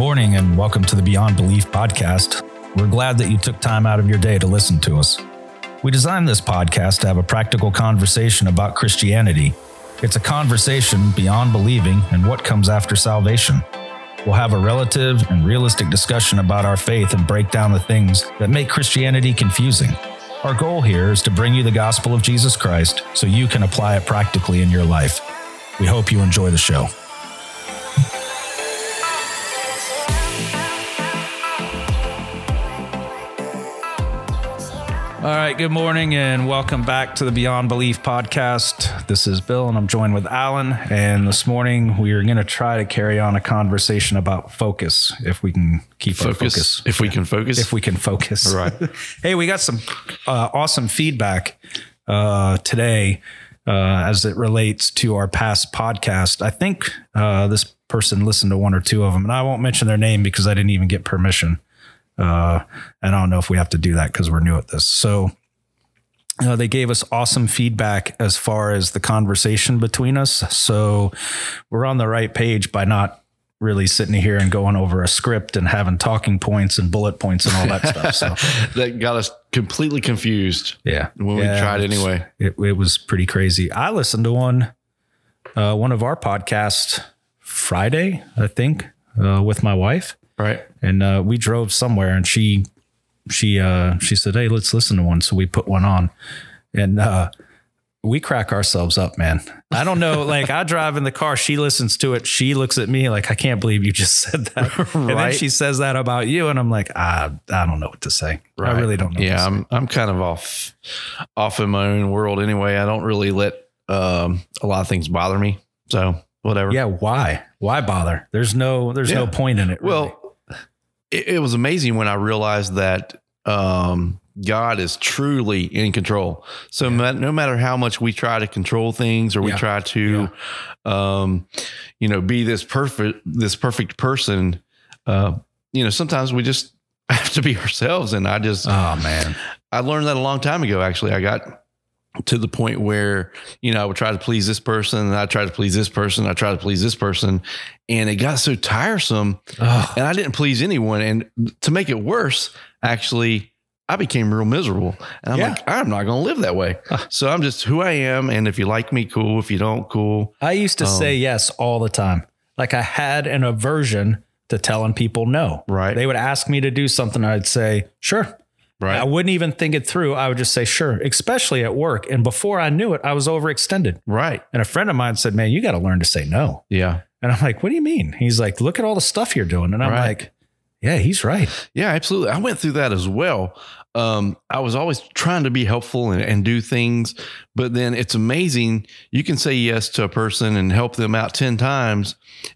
morning and welcome to the Beyond Belief podcast. We're glad that you took time out of your day to listen to us. We designed this podcast to have a practical conversation about Christianity. It's a conversation beyond believing and what comes after salvation. We'll have a relative and realistic discussion about our faith and break down the things that make Christianity confusing. Our goal here is to bring you the gospel of Jesus Christ so you can apply it practically in your life. We hope you enjoy the show. All right, good morning and welcome back to the Beyond Belief podcast. This is Bill and I'm joined with Alan. And this morning we are going to try to carry on a conversation about focus, if we can keep Focus. focus. If we can focus. If we can focus. Right. hey, we got some uh, awesome feedback uh, today uh, as it relates to our past podcast. I think uh, this person listened to one or two of them, and I won't mention their name because I didn't even get permission. Uh, and I don't know if we have to do that because we're new at this. So uh, they gave us awesome feedback as far as the conversation between us. So we're on the right page by not really sitting here and going over a script and having talking points and bullet points and all that stuff. So that got us completely confused yeah, when we Yeah, tried it's- anyway. It, it was pretty crazy. I listened to one, uh, one of our podcasts Friday, I think, uh, with my wife, Right. and uh, we drove somewhere, and she, she, uh, she said, "Hey, let's listen to one." So we put one on, and uh, we crack ourselves up, man. I don't know. Like I drive in the car, she listens to it. She looks at me like, "I can't believe you just said that," and then Right. she says that about you, and I'm like, "I, I don't know what to say. Right. I really don't know." Yeah. I'm I'm kind of off off in my own world anyway. I don't really let um, a lot of things bother me. So whatever. Yeah, why? Why bother? There's no there's no point in it. really. Well, it, it was amazing when I realized that um, God is truly in control. So ma- no matter how much we try to control things or we Yeah. try to, um, you know, be this perfect this perfect person, uh, you know, sometimes we just have to be ourselves. And I just oh man. I learned that a long time ago. Actually, I got to the point where you know I would try to please this person, and I try to please this person, I try to please this person, and it got so tiresome, Oh, and I didn't please anyone. And to make it worse, actually, I became real miserable. And I'm Yeah. like, I'm not going to live that way. So I'm just who I am, and if you like me, cool. If you don't, cool. I used to Oh. say um, yes all the time. Like I had an aversion to telling people no. Right. They would ask me to do something, I'd say, sure. Right. I wouldn't even think it through. I would just say, sure, especially at work. And before I knew it, I was overextended. right. And a friend of mine said, man, you got to learn to say no. Yeah. And I'm like, what do you mean? He's like, look at all the stuff you're doing. And I'm Right. like, yeah, he's right. Yeah, absolutely. I went through that as well. Um, I was always trying to be helpful and, and do things, but then it's amazing. You can say yes to a person and help them out 10 times.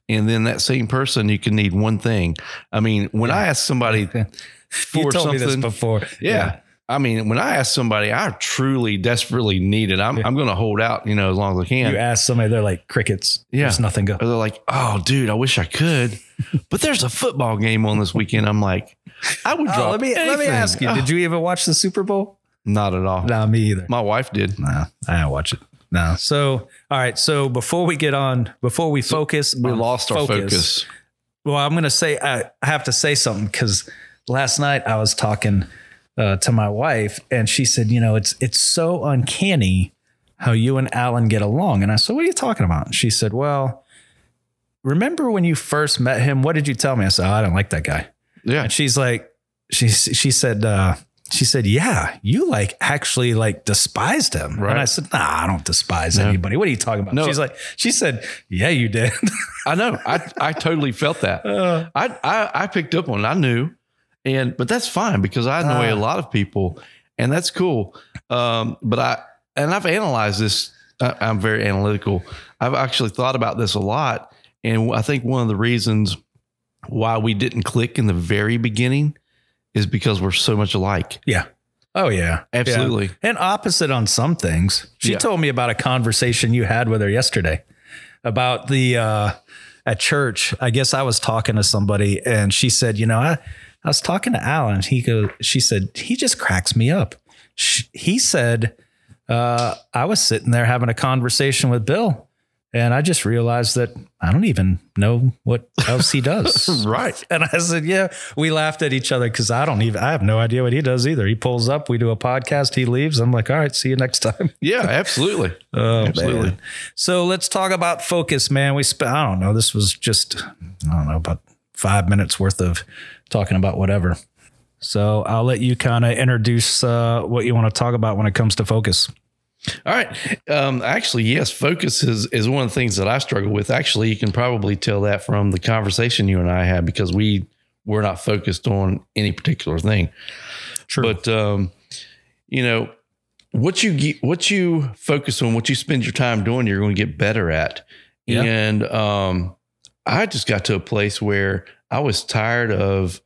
And then that same person, you can need one thing. I mean, when I ask somebody you told me this something, before. yeah. I mean, when I ask somebody, I truly desperately need it. I'm, I'm going to hold out, you know, as long as I can. You ask somebody, they're like crickets. Yeah. There's nothing go. Or they're like, oh, dude, I wish I could, but there's a football game on this weekend. I'm like, I would oh, drop. Oh, let me let me ask you. Oh, Did you even watch the Super Bowl? Not at all. No, me either. My wife did. No, I didn't watch it. No. So, all right. So before we get on, before we focus, We lost our focus. Well, I'm going to say I, I have to say something because last night I was talking uh, to my wife, and she said, "You know, it's it's so uncanny how you and Alan get along." And I said, "What are you talking about?" And she said, "Well, remember when you first met him? What did you tell me?" I said, oh, "I don't like that guy." Yeah. And she's like, she she said, uh, she said, yeah, you like actually like despised him. Right. And I said, nah, I don't despise No. anybody. What are you talking about? No. She's like, she said, yeah, you did. I know. I I totally felt that. Uh, I I, I picked up on. it. I knew, and but that's fine because I annoy Ah. a lot of people, and that's cool. Um, but I and I've analyzed this. I, I'm very analytical. I've actually thought about this a lot, and I think one of the reasons why we didn't click in the very beginning is because we're so much alike. yeah. Oh yeah. Absolutely. Yeah. And opposite on some things. She Yeah. told me about a conversation you had with her yesterday about the uh at church. I guess I was talking to somebody and she said, you know, I I was talking to Alan. He go she said, he just cracks me up. She, he said, uh, I was sitting there having a conversation with Bill And I just realized that I don't even know what else he does. right. And I said, Yeah, we laughed at each other because I don't even, I have no idea what he does either. He pulls up, we do a podcast, he leaves. I'm like, All right, see you next time. Yeah, absolutely. Oh, Absolutely. man. So let's talk about focus, man. We spent, I don't know, this was just, I don't know, about five minutes worth of talking about whatever. So I'll let you kind of introduce uh, what you want to talk about when it comes to focus. All right. Um, actually, yes, focus is, is one of the things that I struggle with. Actually, you can probably tell that from the conversation you and I had because we were not focused on any particular thing. True. But um, you know, what you get, what you focus on, what you spend your time doing, you're going to get better at. Yeah. And um, I just got to a place where I was tired of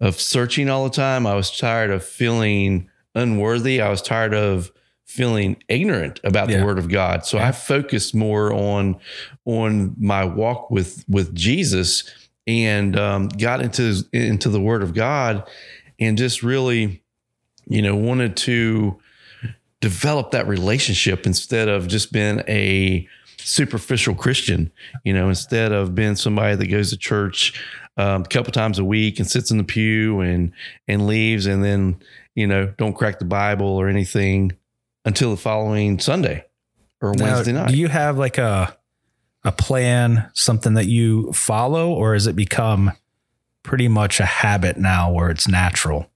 of searching all the time. I was tired of feeling unworthy. I was tired of feeling ignorant about Yeah. the word of God. So I focused more on on my walk with with Jesus and um, got into into the word of God and just really you know wanted to develop that relationship instead of just being a superficial Christian, you know, instead of being somebody that goes to church um, a couple times a week and sits in the pew and and leaves and then you know don't crack the Bible or anything until the following Sunday or Now, Wednesday night. Do you have like a a plan, something that you follow, or has it become pretty much a habit now where it's natural?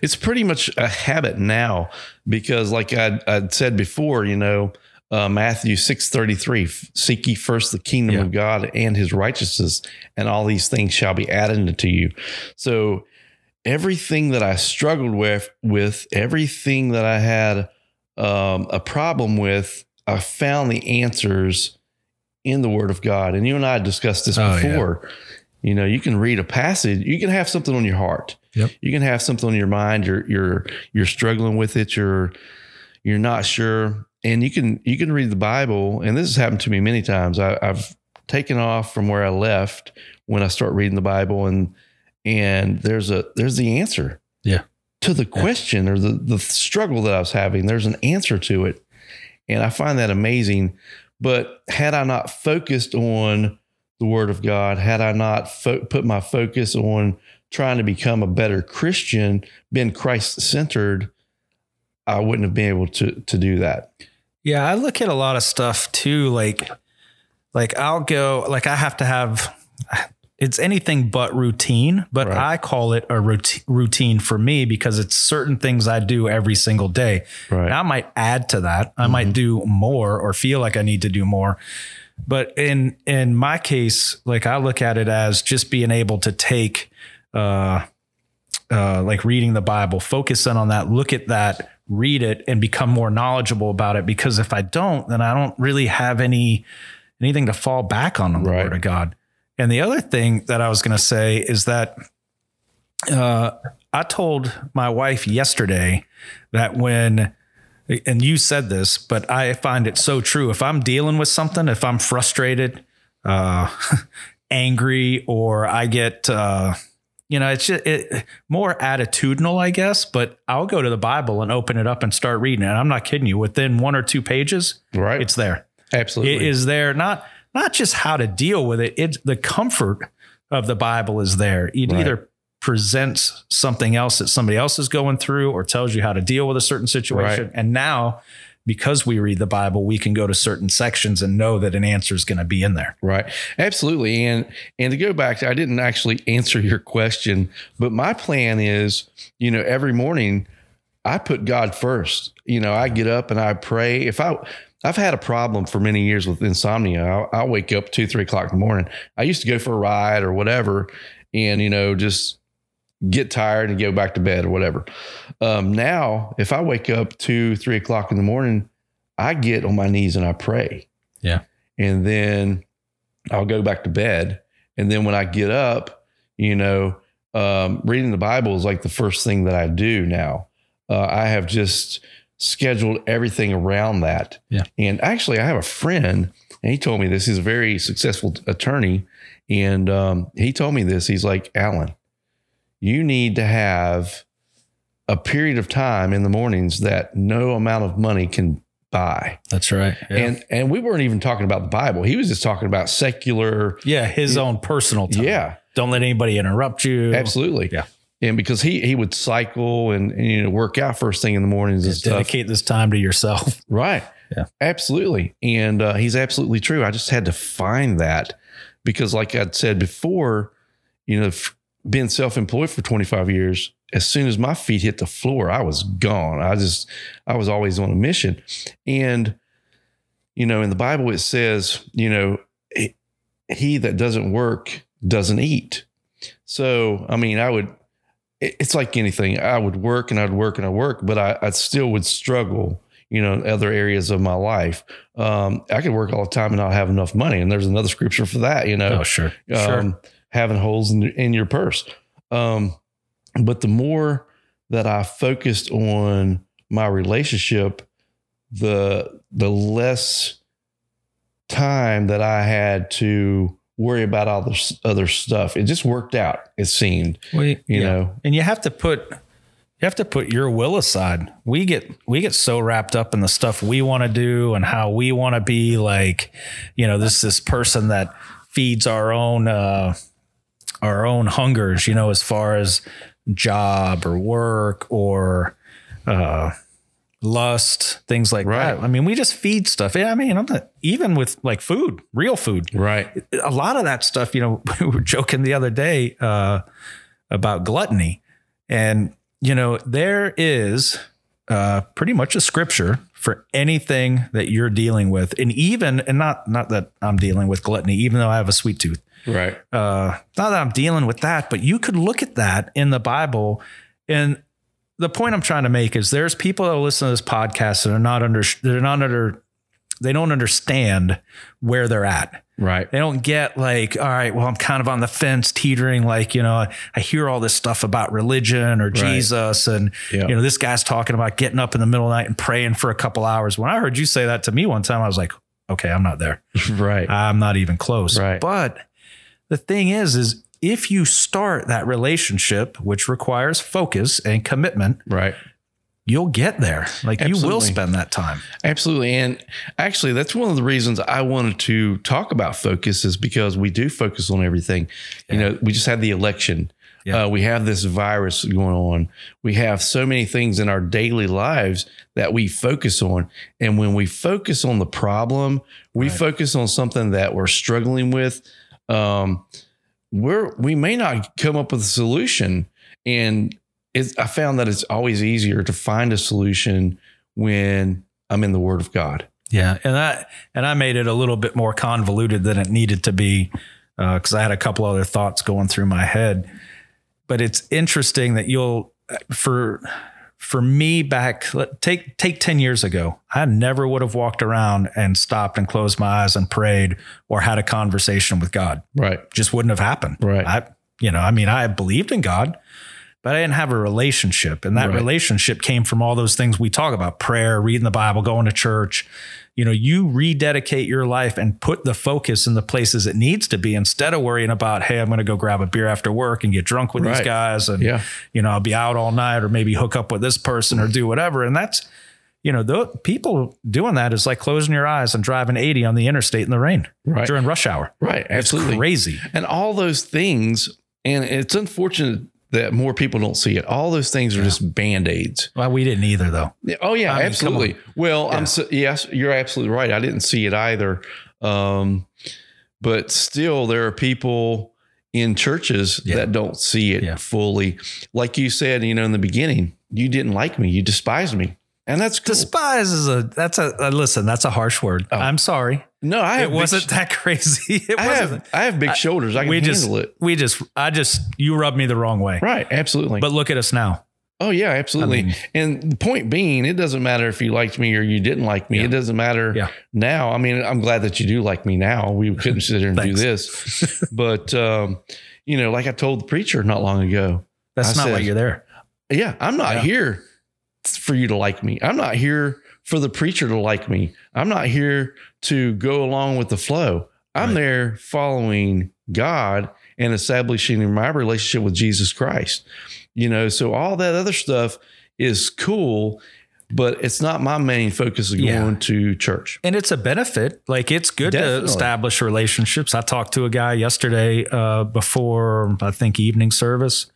it's pretty much a habit now because like I'd, I'd said before you know uh, matthew 6.33 seek ye first the kingdom Yeah. of god and his righteousness and all these things shall be added unto you so everything that i struggled with with everything that i had um, a problem with i found the answers in the word of god and you and i discussed this Oh, yeah. before you know you can read a passage you can have something on your heart Yep. you can have something on your mind you're you're you're struggling with it you're you're not sure and you can you can read the bible and this has happened to me many times I, i've taken off from where i left when i start reading the bible and and there's a there's the answer Yeah. to the question or the the struggle that i was having there's an answer to it and i find that amazing but had i not focused on the word of god had i not fo- put my focus on trying to become a better Christian, been Christ centered, I wouldn't have been able to to do that. Yeah, I look at a lot of stuff too. Like, like I'll go, like I have to have, it's anything but routine, but Right. I call it a routine routine for me because it's certain things I do every single day. Right. And I might add to that. I might do more or feel like I need to do more. But in in my case, like I look at it as just being able to take uh uh like reading the Bible, focus in on that, look at that, read it and become more knowledgeable about it because if I don't, then I don't really have any anything to fall back on on the Right. word of God. And the other thing that I was going to say is that uh, I told my wife yesterday that when, and you said this, but I find it so true. If I'm dealing with something, if I'm frustrated, uh, angry, or I get, uh, you know, it's just it, more attitudinal, I guess. But I'll go to the Bible and open it up and start reading it. I'm not kidding you. Within one or two pages, Right. it's there. Absolutely. It is there not not just how to deal with it. It's the comfort of the Bible is there. It Right. either presents something else that somebody else is going through or tells you how to deal with a certain situation. Right. And now because we read the Bible, we can go to certain sections and know that an answer is going to be in there. Right. Absolutely. And and to go back, I didn't actually answer your question, but my plan is, you know, every morning I put God first. You know, I get up and I pray. If I I've had a problem for many years with insomnia. I'll, I'll wake up two, three o'clock in the morning. I used to go for a ride or whatever, and you know, just get tired and go back to bed or whatever. Um, now, if I wake up two, three o'clock in the morning, I get on my knees and I pray. Yeah. And then I'll go back to bed. And then when I get up, you know, um, reading the Bible is like the first thing that I do now. Uh, I have just scheduled everything around that. Yeah. And actually, I have a friend, and he told me this. He's a very successful attorney. And um, he told me this. He's like, Alan, you need to have a period of time in the mornings that no amount of money can buy. That's right. Yeah. And and we weren't even talking about the Bible. He was just talking about secular. yeah, his own personal time. Yeah, Don't let anybody interrupt you. absolutely. Yeah. And because he he would cycle and, and you know work out first thing in the mornings and dedicate this time to yourself. Right. Yeah. Absolutely. And uh, he's absolutely true. I just had to find that because, like I'd said before, you know, f- being self employed for 25 years, as soon as my feet hit the floor, I was gone. I just, I was always on a mission. And, you know, in the Bible, it says, you know, he- that doesn't work doesn't eat. So, I mean, I would, it- it's like anything. I would work and I'd work and I'd work, but I, I still would struggle, you know, other areas of my life. Um, I could work all the time and not have enough money. And there's another scripture for that, you know, Oh, sure. um, sure. Having holes in, in your purse. Um, but the more that I focused on my relationship, the the less time that I had to worry about all this other stuff. It just worked out. It seemed, We, you yeah. know. and you have to put you have to put your will aside. We get we get so wrapped up in the stuff we want to do and how we want to be like, you know, this this person that feeds our own uh our own hungers, you know, as far as job or work or uh lust, things like Right. that. I mean, we just feed stuff. Yeah, I mean, I'm not even with like food, real food Right. a lot of that stuff, you know, we were joking the other day uh, about gluttony. And, you know, there is uh, pretty much a scripture for anything that you're dealing with. And even, and not, not that I'm dealing with gluttony, even though I have a sweet tooth, Right. uh, not that I'm dealing with that, but you could look at that in the Bible. And the point I'm trying to make is there's people that listen to this podcast that are not under, they're not under, they don't understand where they're at. Right. They don't get like, all right, well, I'm kind of on the fence, teetering. Like, you know, I, I hear all this stuff about religion or Jesus, and Yeah. you know, this guy's talking about getting up in the middle of the night and praying for a couple hours. When I heard you say that to me one time, I was like, okay, I'm not there. Right. I'm not even close. Right. But the thing is, is if you start that relationship, which requires focus and commitment, Right. you'll get there. Like you will spend that time. Absolutely. And actually, that's one of the reasons I wanted to talk about focus is because we do focus on everything. You know, we just had the election. Yeah. Uh, we have this virus going on. We have so many things in our daily lives that we focus on. And when we focus on the problem, we Right. focus on something that we're struggling with. Um, we're we may not come up with a solution. And it's, I found that it's always easier to find a solution when I'm in the Word of God. Yeah, and I and I made it a little bit more convoluted than it needed to be because I had a couple other thoughts going through my head. But it's interesting that you'll for for me back take take 10 years ago i never would have walked around and stopped and closed my eyes and prayed or had a conversation with god Right. just wouldn't have happened Right. i you know i mean i believed in god but i didn't have a relationship and that Right. relationship came from all those things we talk about prayer reading the bible going to church you know you rededicate your life and put the focus in the places it needs to be instead of worrying about hey i'm going to go grab a beer after work and get drunk with these guys and Yeah. you know i'll be out all night or maybe hook up with this person or do whatever and that's you know the people doing that is like closing your eyes and driving 80 on the interstate in the rain Right. during rush hour Right. Absolutely. it's crazy And all those things, and it's unfortunate that more people don't see it. All those things are just band aids. well we didn't either though Oh yeah, I mean, absolutely. Well, I'm so, yes, you're absolutely right. I didn't see it either. Um, but still, there are people in churches Yeah. that don't see it Yeah. fully. Like you said, you know, in the beginning, you didn't like me, you despised me, and that's cool. despise is a that's a uh, listen that's a harsh word i'm sorry no, I have it wasn't sh- that crazy it I wasn't have I have big shoulders. I can we handle just it. we just i just you rubbed me the wrong way Right, absolutely. but look at us now Oh yeah, absolutely. I mean- and the point being, it doesn't matter if you liked me or you didn't like me. Yeah. It doesn't matter Yeah. now. I mean, I'm glad that you do like me now. We couldn't sit here and do this, but um, you know, like I told the preacher not long ago, that's I not why you're there yeah, I'm not Yeah. here for you to like me. I'm not here for the preacher to like me. I'm not here to go along with the flow. I'm Right. there following God and establishing my relationship with Jesus Christ. You know, so all that other stuff is cool, but it's not my main focus of Yeah. going to church. and it's a benefit. Like it's good Definitely. to establish relationships. I talked to a guy yesterday uh, before I think evening service,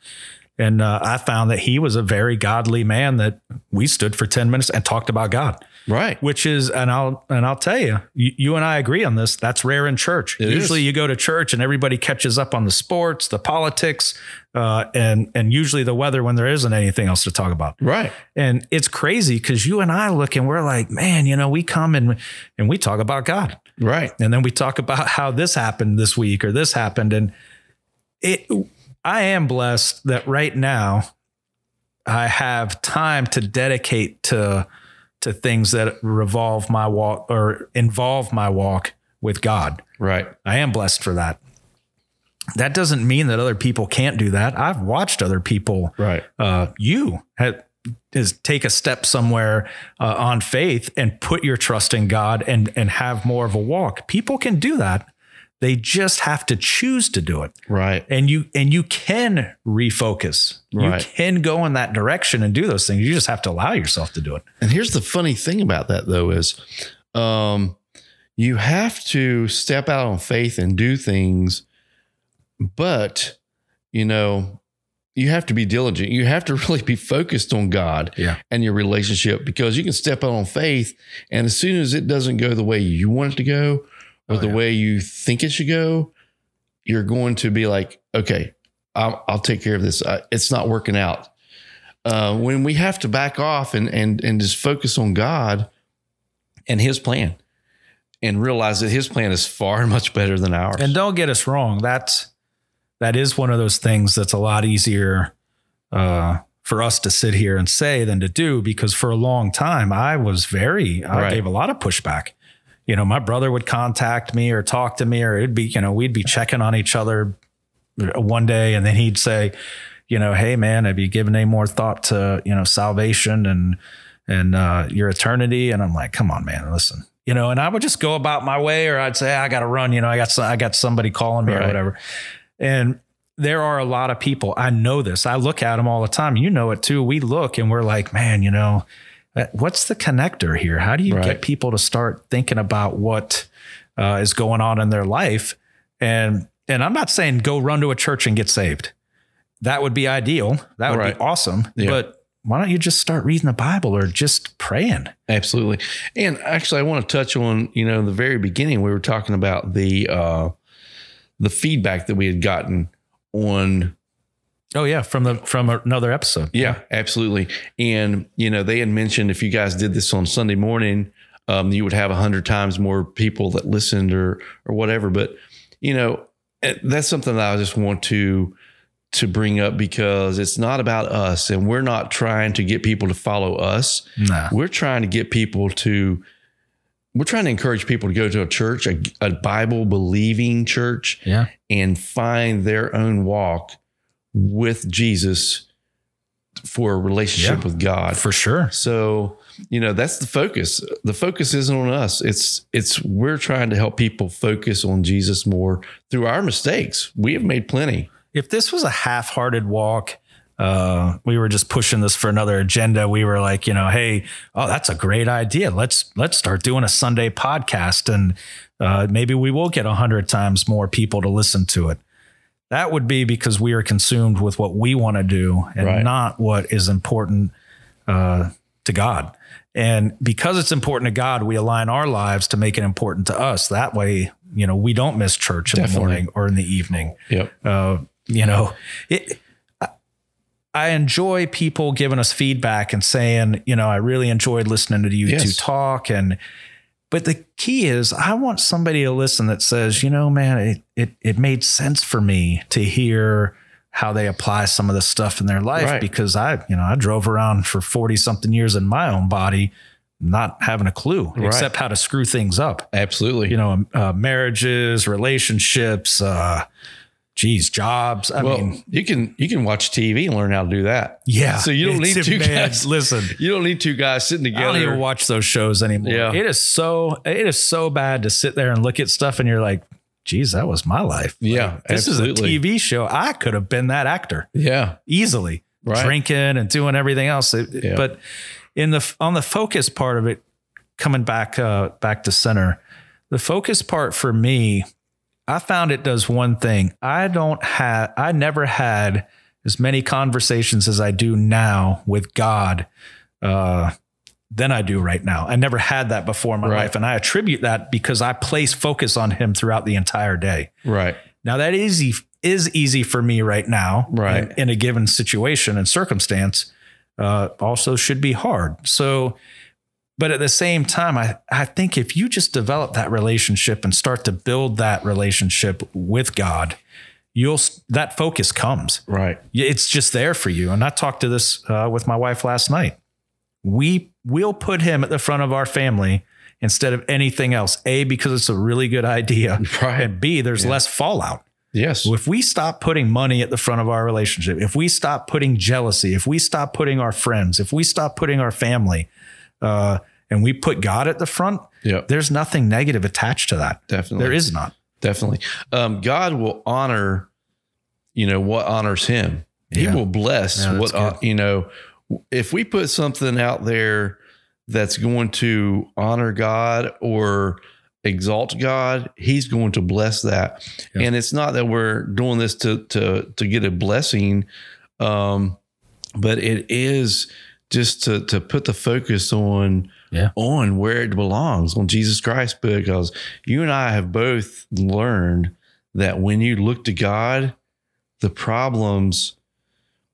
and uh, I found that he was a very godly man. That we stood for ten minutes and talked about God, Right. which is, and I'll and I'll tell you, you, you and I agree on this. That's rare in church. It usually, is. you go to church and everybody catches up on the sports, the politics, uh, and and usually the weather when there isn't anything else to talk about. Right. And it's crazy because you and I look and we're like, man, you know, we come and and we talk about God. Right. And then we talk about how this happened this week or this happened. And it I am blessed that right now I have time to dedicate to to things that revolve my walk or involve my walk with God. Right. I am blessed for that. That doesn't mean that other people can't do that. I've watched other people Right. uh, you have, is take a step somewhere uh, on faith and put your trust in God and and have more of a walk. People can do that. They just have to choose to do it. Right. And you and you can refocus. Right. You can go in that direction and do those things. You just have to allow yourself to do it. And here's the funny thing about that though is um you have to step out on faith and do things, but you know, you have to be diligent. You have to really be focused on God Yeah. and your relationship because you can step out on faith and as soon as it doesn't go the way you want it to go or Oh, the yeah. way you think it should go, you're going to be like, okay, I'll, I'll take care of this. It's not working out. Uh, when we have to back off and and and just focus on God and His plan, and realize that His plan is far much better than ours. And don't get us wrong. That's that is one of those things that's a lot easier uh, for us to sit here and say than to do because for a long time I was very I Right. gave a lot of pushback. You know, my brother would contact me or talk to me, or it'd be you know we'd be checking on each other one day, and then he'd say, you know, hey man, have you given any more thought to you know salvation and and uh, your eternity? And I'm like, come on, man, listen. You know, and I would just go about my way, or I'd say, I got to run. You know, I got some, I got somebody calling me or whatever. And there are a lot of people. I know this. I look at them all the time. You know it too. We look and we're like, man, you know, what's the connector here? How do you Right. get people to start thinking about what uh, is going on in their life? And and I'm not saying go run to a church and get saved. That would be ideal. That would Right. be awesome. Yeah. But why don't you just start reading the Bible or just praying? Absolutely. And actually, I want to touch on, you know, the very beginning, we were talking about the, uh, the feedback that we had gotten on. Oh yeah, from the from another episode. Yeah, absolutely. And, you know, they had mentioned if you guys did this on Sunday morning, um, you would have a hundred times more people that listened or, or whatever. But, you know, eh, that's something that I just want to, to bring up because it's not about us and we're not trying to get people to follow us. Nah. we're trying to get people to we're trying to encourage people to go to a church a, a bible believing church Yeah. and find their own walk with jesus for a relationship Yeah. with god. For sure. so you know that's the focus. The focus isn't on us. It's it's we're trying to help people focus on jesus more through our mistakes. We have made plenty. If this was a half-hearted walk uh, we were just pushing this for another agenda. We were like you know hey oh that's a great idea. Let's let's start doing a sunday podcast. And uh, maybe we will get a hundred times more people to listen to it that would be because we are consumed with what we want to do and Right. not what is important uh, to god and because it's important to god we align our lives to make it important to us that way you know we don't miss church in Definitely. the morning or in the evening yep uh, you know, it, I- enjoy people giving us feedback and saying, you know, I really enjoyed listening to you Yes. two talk. And, but the key is I want somebody to listen that says, you know, man, it, it, it made sense for me to hear how they apply some of the stuff in their life Right. because I, you know, I drove around for 40 something years in my own body, not having a clue Right. except how to screw things up absolutely you know, uh, marriages, relationships, uh, geez, jobs. I well mean, you can you can watch tv and learn how to do that yeah. so you don't need two man, guys Listen, You don't need two guys sitting together. I don't even watch those shows anymore. Yeah. It is so it is so bad to sit there and look at stuff and you're like, geez, that was my life. Yeah, Like, this absolutely. is a TV show. I could have been that actor yeah, easily, Right. drinking and doing everything else. It- Yeah. But in the on the focus part of it, coming back uh, back to center, the focus part for me, I found it does one thing. I don't have I never had as many conversations as I do now with God uh, than I do right now. I never had that before in my Right. life, and I attribute that because I place focus on Him throughout the entire day. Right. Now that is easy is easy for me right now, Right. In, in a given situation and circumstance, uh, also should be hard. So, but at the same time, I I think if you just develop that relationship and start to build that relationship with God, you'll that focus comes. Right. It's just there for you. And I talked to this uh, with my wife last night. We will put him at the front of our family instead of anything else. A because it's a really good idea, Right. and B there's less fallout. Yes. If we stop putting money at the front of our relationship, if we stop putting jealousy, if we stop putting our friends, if we stop putting our family, uh, and we put God at the front, Yep. there's nothing negative attached to that. Definitely. There is not. Definitely. Um, God will honor, you know, what honors him. He Yeah. will bless Yeah, what, uh, you know, if we put something out there that's going to honor God or exalt God, he's going to bless that. Yeah. And it's not that we're doing this to, to, to get a blessing. Um, but it is just to, to put the focus on, Yeah. on where it belongs on Jesus Christ, because you and I have both learned that when you look to God, the problems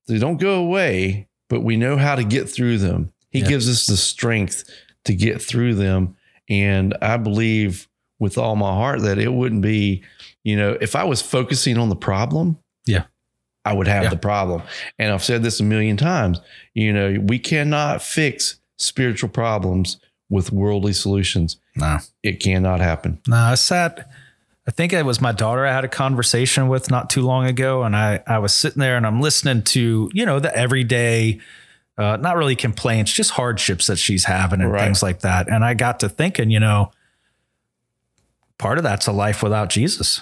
they don't go away, but we know how to get through them. He Yeah. gives us the strength to get through them. And I believe with all my heart that it wouldn't be, you know, if I was focusing on the problem, Yeah. I would have Yeah. the problem. And I've said this a million times, you know, we cannot fix spiritual problems with worldly solutions. No. It cannot happen. No, I sat. I think it was my daughter I had a conversation with not too long ago, and I I was sitting there and I'm listening to you know the everyday, uh, not really complaints, just hardships that she's having and Right. things like that. And I got to thinking, you know, part of that's a life without Jesus.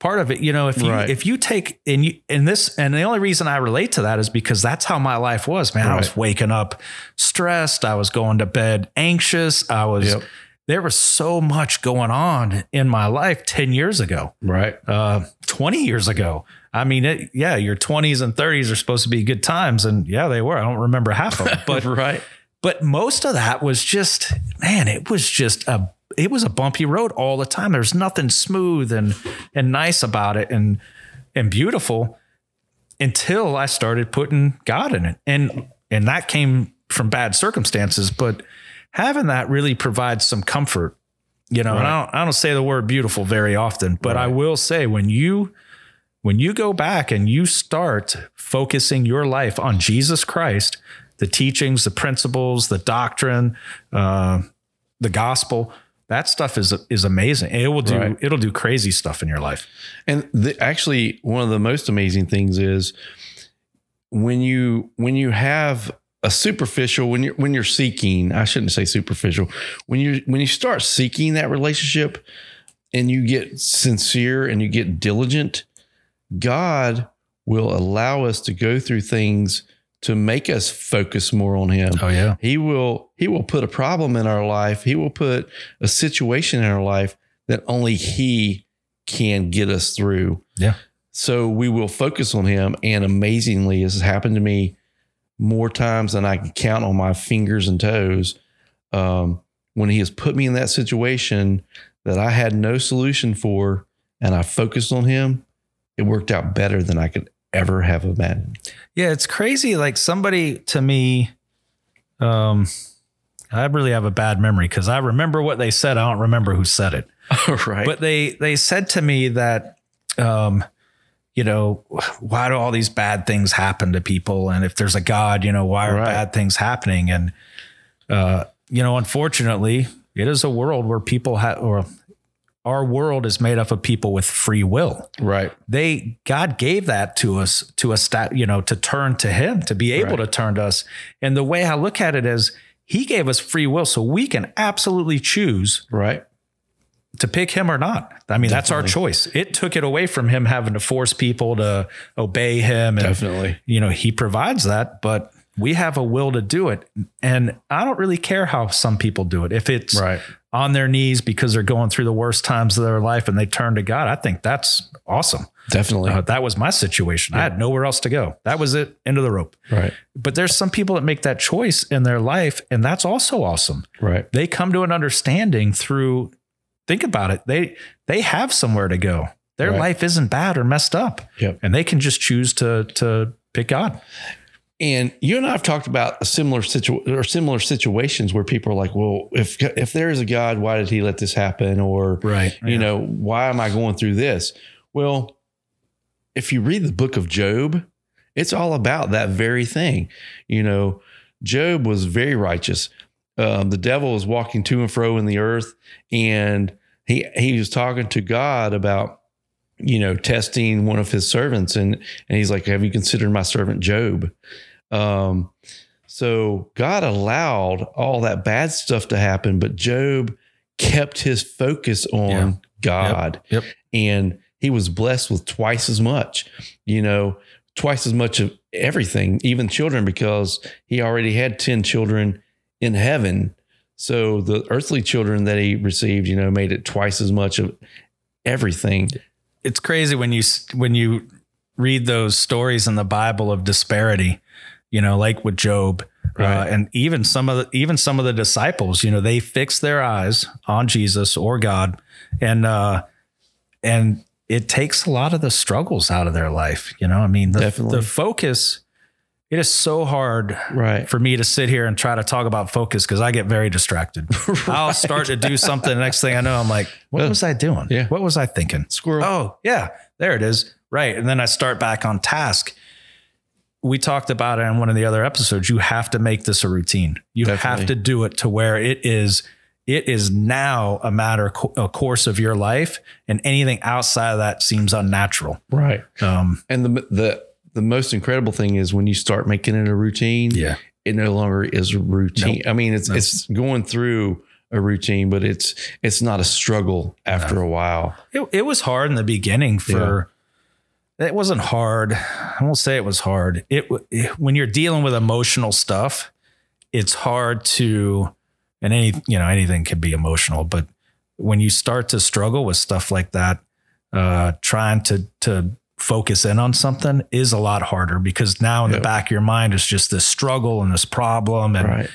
Part of it, you know, if you Right. if you take and you in this, and the only reason I relate to that is because that's how my life was, man. I was waking up stressed. I was going to bed anxious. I was Yep. there was so much going on in my life 10 years ago, Right. uh, 20 years ago. I mean, it, yeah, your 20s and 30s are supposed to be good times. And yeah, they were. I don't remember half of them, but, right. but most of that was just, man, it was just a, it was a bumpy road all the time. There's nothing smooth and, and nice about it and, and beautiful until I started putting God in it. And, and that came from bad circumstances, but having that really provides some comfort, you know, and I don't, I don't say the word beautiful very often, but I will say when you, when you go back and you start focusing your life on Jesus Christ, the teachings, the principles, the doctrine, uh, the gospel, that stuff is is amazing. It will do Right. it'll do crazy stuff in your life. And the, actually, one of the most amazing things is when you when you have a superficial when you're when you're seeking. I shouldn't say superficial. When you when you start seeking that relationship, and you get sincere and you get diligent, God will allow us to go through things to make us focus more on Him. Oh yeah. He will he will put a problem in our life. He will put a situation in our life that only he can get us through. Yeah. So we will focus on him and amazingly this has happened to me more times than I can count on my fingers and toes. Um, when he has put me in that situation that I had no solution for and I focused on him, it worked out better than I could ever have imagined. Yeah, it's crazy. Like somebody to me, um, I really have a bad memory because I remember what they said. I don't remember who said it. right. But they they said to me that, um, you know, why do all these bad things happen to people? And if there's a God, you know, why are Right. bad things happening? And uh, you know, unfortunately, it is a world where people have or our world is made up of people with free will right. they God gave that to us to a stat, you know, to turn to Him, to be able Right. to turn to us. And the way I look at it is, He gave us free will, so we can absolutely choose Right. to pick Him or not. I mean, that's our choice. It took it away from Him having to force people to obey Him, and Definitely. you know, He provides that, but We have a will to do it. And I don't really care how some people do it. If it's Right. on their knees because they're going through the worst times of their life and they turn to God, I think that's awesome. Definitely. Uh, that was my situation. I had nowhere else to go. That was it. End of the rope. right. But there's some people that make that choice in their life, and that's also awesome. Right. They come to an understanding through. Think about it. They they have somewhere to go. Their Right. life isn't bad or messed up, Yep. and they can just choose to to pick God. And you and I have talked about a similar situ or similar situations where people are like, "Well, if if there is a God, why did He let this happen?" Or, Right. you know, why am I going through this? Well, if you read the book of Job, it's all about that very thing. You know, Job was very righteous. Um, the devil was walking to and fro in the earth, and he he was talking to God about, you know, testing one of his servants, and and he's like, "Have you considered my servant Job?" Um, so God allowed all that bad stuff to happen, but Job kept his focus on Yeah. God. Yep. And he was blessed with twice as much, you know, twice as much of everything, even children, because he already had 10 children in heaven. So the earthly children that he received, you know, made it twice as much of everything. It's crazy when you when you read those stories in the Bible of disparity. You know, like with Job, uh, and even some of the even some of the disciples. You know, they fixed their eyes on Jesus or God, and uh, and it takes a lot of the struggles out of their life. You know, I mean, the, Definitely. the focus. It is so hard Right. for me to sit here and try to talk about focus because I get very distracted. I'll start to do something. The next thing I know, I'm like, what was I doing? Yeah. What was I thinking? Squirrel. Oh, yeah, there it is. Right. And then I start back on task. We talked about it in one of the other episodes. You have to make this a routine. You have to do it to where it is it is now a matter a course of your life and anything outside of that seems unnatural. Right. Um And the the the most incredible thing is when you start making it a routine, yeah. it no longer is a routine. I mean, it's Nope. it's going through a routine, but it's it's not a struggle after a while. It, it was hard in the beginning for it wasn't hard. I won't say it was hard. It, when you're dealing with emotional stuff, it's hard to and any you know anything can be emotional, but when you start to struggle with stuff like that, uh, trying to to focus in on something is a lot harder because now in the back of your mind is just this struggle and this problem and Right.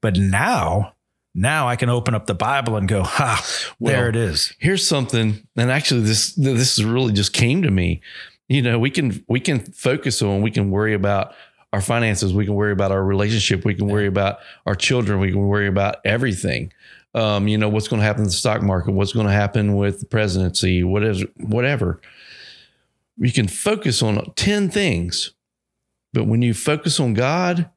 but now now I can open up the Bible and go, ha, there Well, it is. Here's something, and actually, this this really just came to me. You know, we can we can focus on, we can worry about our finances, we can worry about our relationship, we can worry about our children, we can worry about everything. Um, you know, what's going to happen in the stock market, what's going to happen with the presidency, whatever, whatever. You can focus on 10 things, but when you focus on God,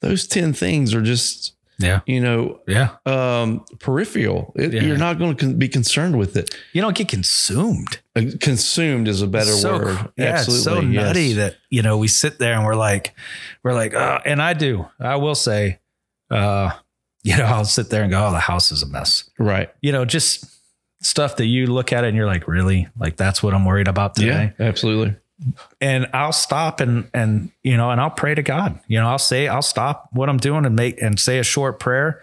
those 10 things are just, Yeah. you know, Yeah. um, peripheral. It, Yeah. You're not going to con- be concerned with it. You don't get consumed. Uh, Consumed is a better so, word. Yeah, it's so yes. nutty that you know we sit there and we're like, we're like, uh, and I do. I will say, uh, you know, I'll sit there and go, oh, the house is a mess. right. You know, just stuff that you look at it and you're like, really, like that's what I'm worried about today. Yeah, absolutely. And I'll stop and and you know, and I'll pray to God. You know, I'll say, I'll stop what I'm doing and make and say a short prayer.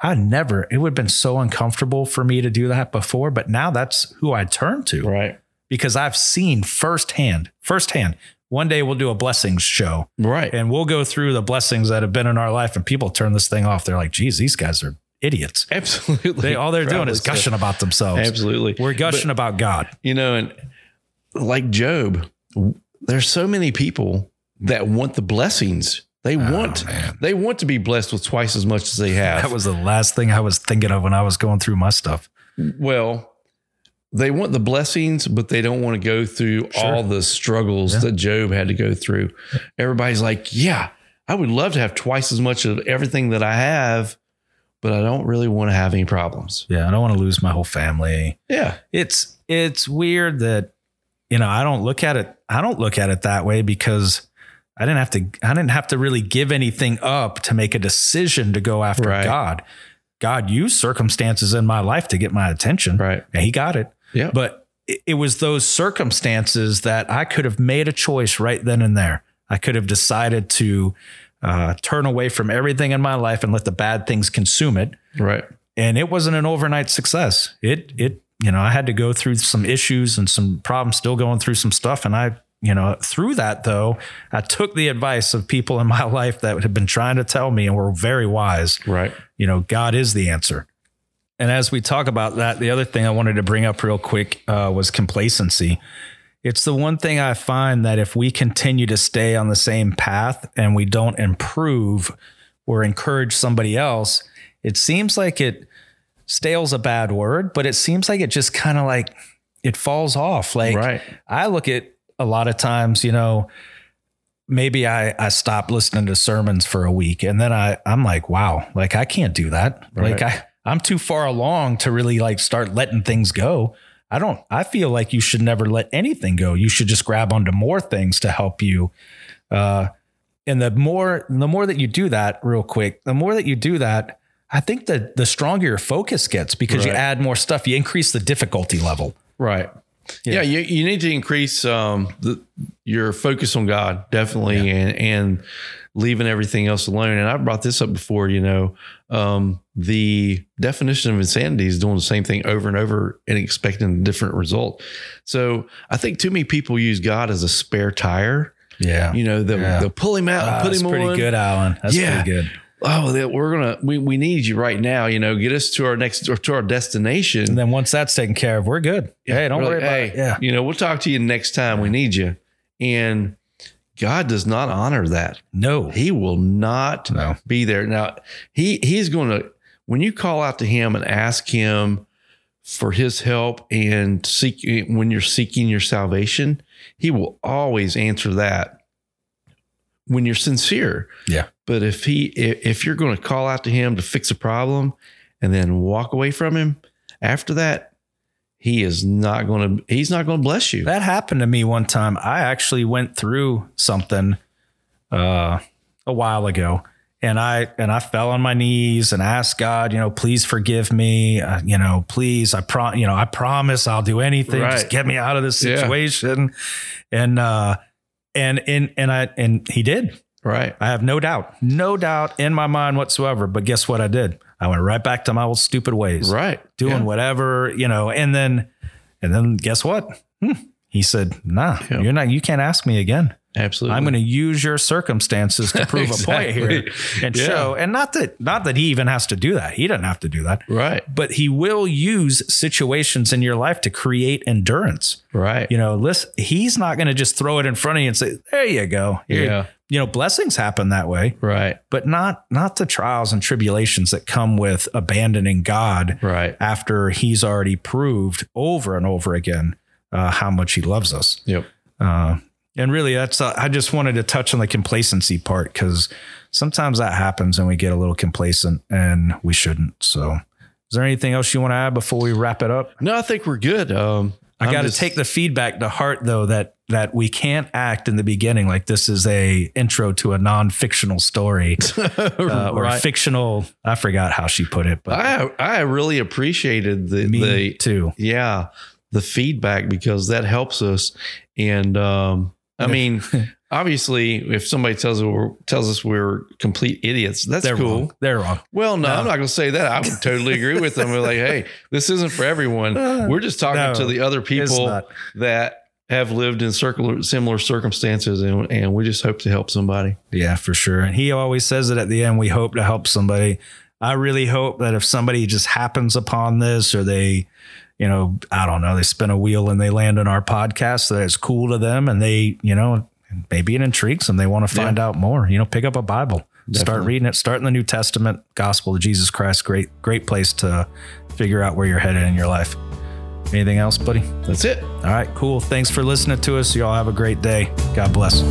I never, it would have been so uncomfortable for me to do that before, but now that's who I turn to Right. because I've seen firsthand, firsthand. One day we'll do a blessings show Right. and we'll go through the blessings that have been in our life and people turn this thing off. They're like, geez, these guys are idiots. absolutely. They all they're doing is Probably so. gushing about themselves. Absolutely. We're gushing about God. you know, and like Job, there's so many people that want the blessings. They oh, want Oh, man. they want to be blessed with twice as much as they have. That was the last thing I was thinking of when I was going through my stuff. well, they want the blessings, but they don't want to go through Sure. all the struggles Yeah. that Job had to go through. Everybody's like, yeah, I would love to have twice as much of everything that I have, but I don't really want to have any problems. Yeah, I don't want to lose my whole family. Yeah. It's it's weird that you know, I don't look at it I don't look at it that way because I didn't have to I didn't have to really give anything up to make a decision to go after Right. God. God used circumstances in my life to get my attention. Right. And he got it. Yeah. But it, it was those circumstances that I could have made a choice right then and there. I could have decided to uh, turn away from everything in my life and let the bad things consume it. Right. And it wasn't an overnight success. It it you know I had to go through some issues and some problems, still going through some stuff, and I you know through that though I took the advice of people in my life that had been trying to tell me and were very wise. Right. You know, God is the answer. And as we talk about that, the other thing I wanted to bring up real quick uh, was complacency. It's the one thing I find that if we continue to stay on the same path and we don't improve or encourage somebody else, it seems like it stale's a bad word, but it seems like it just kind of like it falls off. Like Right. I look at a lot of times, you know, maybe I I stop listening to sermons for a week and then I I'm like, wow, like I can't do that. Like I I'm too far along to really like start letting things go. I don't I feel like you should never let anything go. You should just grab onto more things to help you. Uh and the more the more that you do that real quick, the more that you do that, I think that the stronger your focus gets because you add more stuff, you increase the difficulty level. Right. Yeah, you, you need to increase um, the, your focus on God, definitely, and, and leaving everything else alone. And I brought this up before, you know, um, the definition of insanity is doing the same thing over and over and expecting a different result. So I think too many people use God as a spare tire. Yeah. You know, they'll, Yeah. they'll pull him out and put him pretty on. Pretty good, Alan. That's Yeah. pretty good. Oh, that we're gonna we, we need you right now. You know, get us to our next or to our destination. And then once that's taken care of, we're good. hey, don't worry like, about hey, it. Yeah. You know, we'll talk to you next time we need you. And God does not honor that. No. He will not No. be there. Now, he he's going to when you call out to him and ask him for his help and seek when you're seeking your salvation, he will always answer that when you're sincere. Yeah. But if he if you're going to call out to him to fix a problem and then walk away from him after that, he is not going to he's not going to bless you. That happened to me one time. I actually went through something uh, a while ago, and I and I fell on my knees and asked God, you know, please forgive me. Uh, you know, please, I pro, you know, I promise I'll do anything. Just get me out of this Yeah. situation. And uh, and and and I and he did. Right. I have no doubt, no doubt in my mind whatsoever. But guess what I did? I went right back to my old stupid ways Right. doing Yeah. whatever, you know, and then, and then guess what? Hmm. He said, nah, Yeah. you're not, you can't ask me again. Absolutely. I'm going to use your circumstances to prove a point here and Yeah. show. And not that, not that he even has to do that. He doesn't have to do that, Right. but he will use situations in your life to create endurance. Right. You know, listen, he's not going to just throw it in front of you and say, there you go. Here- Yeah. You know, blessings happen that way Right. but not not the trials and tribulations that come with abandoning God Right. after He's already proved over and over again uh, how much He loves us. Yep. Uh, and really, that's uh, I just wanted to touch on the complacency part because sometimes that happens and we get a little complacent and we shouldn't. So, is there anything else you want to add before we wrap it up? No, I think we're good. Um, I got to just- take the feedback to heart though that that we can't act in the beginning like this is a intro to a non-fictional story uh, or right. fictional. I forgot how she put it, but I I really appreciated the me the too. yeah the feedback because that helps us. And um, I mean, obviously, if somebody tells us we're, tells us we're complete idiots, that's They're cool. wrong. They're wrong. Well, no, No. I'm not going to say that. I would totally agree with them. We're like, hey, this isn't for everyone. Uh, we're just talking No, to the other people that have lived in circular, similar circumstances, and, and we just hope to help somebody. Yeah, for sure. And he always says it at the end. We hope to help somebody. I really hope that if somebody just happens upon this or they, you know, I don't know, they spin a wheel and they land on our podcast, that is cool to them and they, you know, maybe it intrigues them. They want to find out more. You know, pick up a Bible, start reading it, start in the New Testament, Gospel of Jesus Christ. Great, great place to figure out where you're headed in your life. Anything else, buddy? That's it. All right, cool. Thanks for listening to us. You all have a great day. God bless.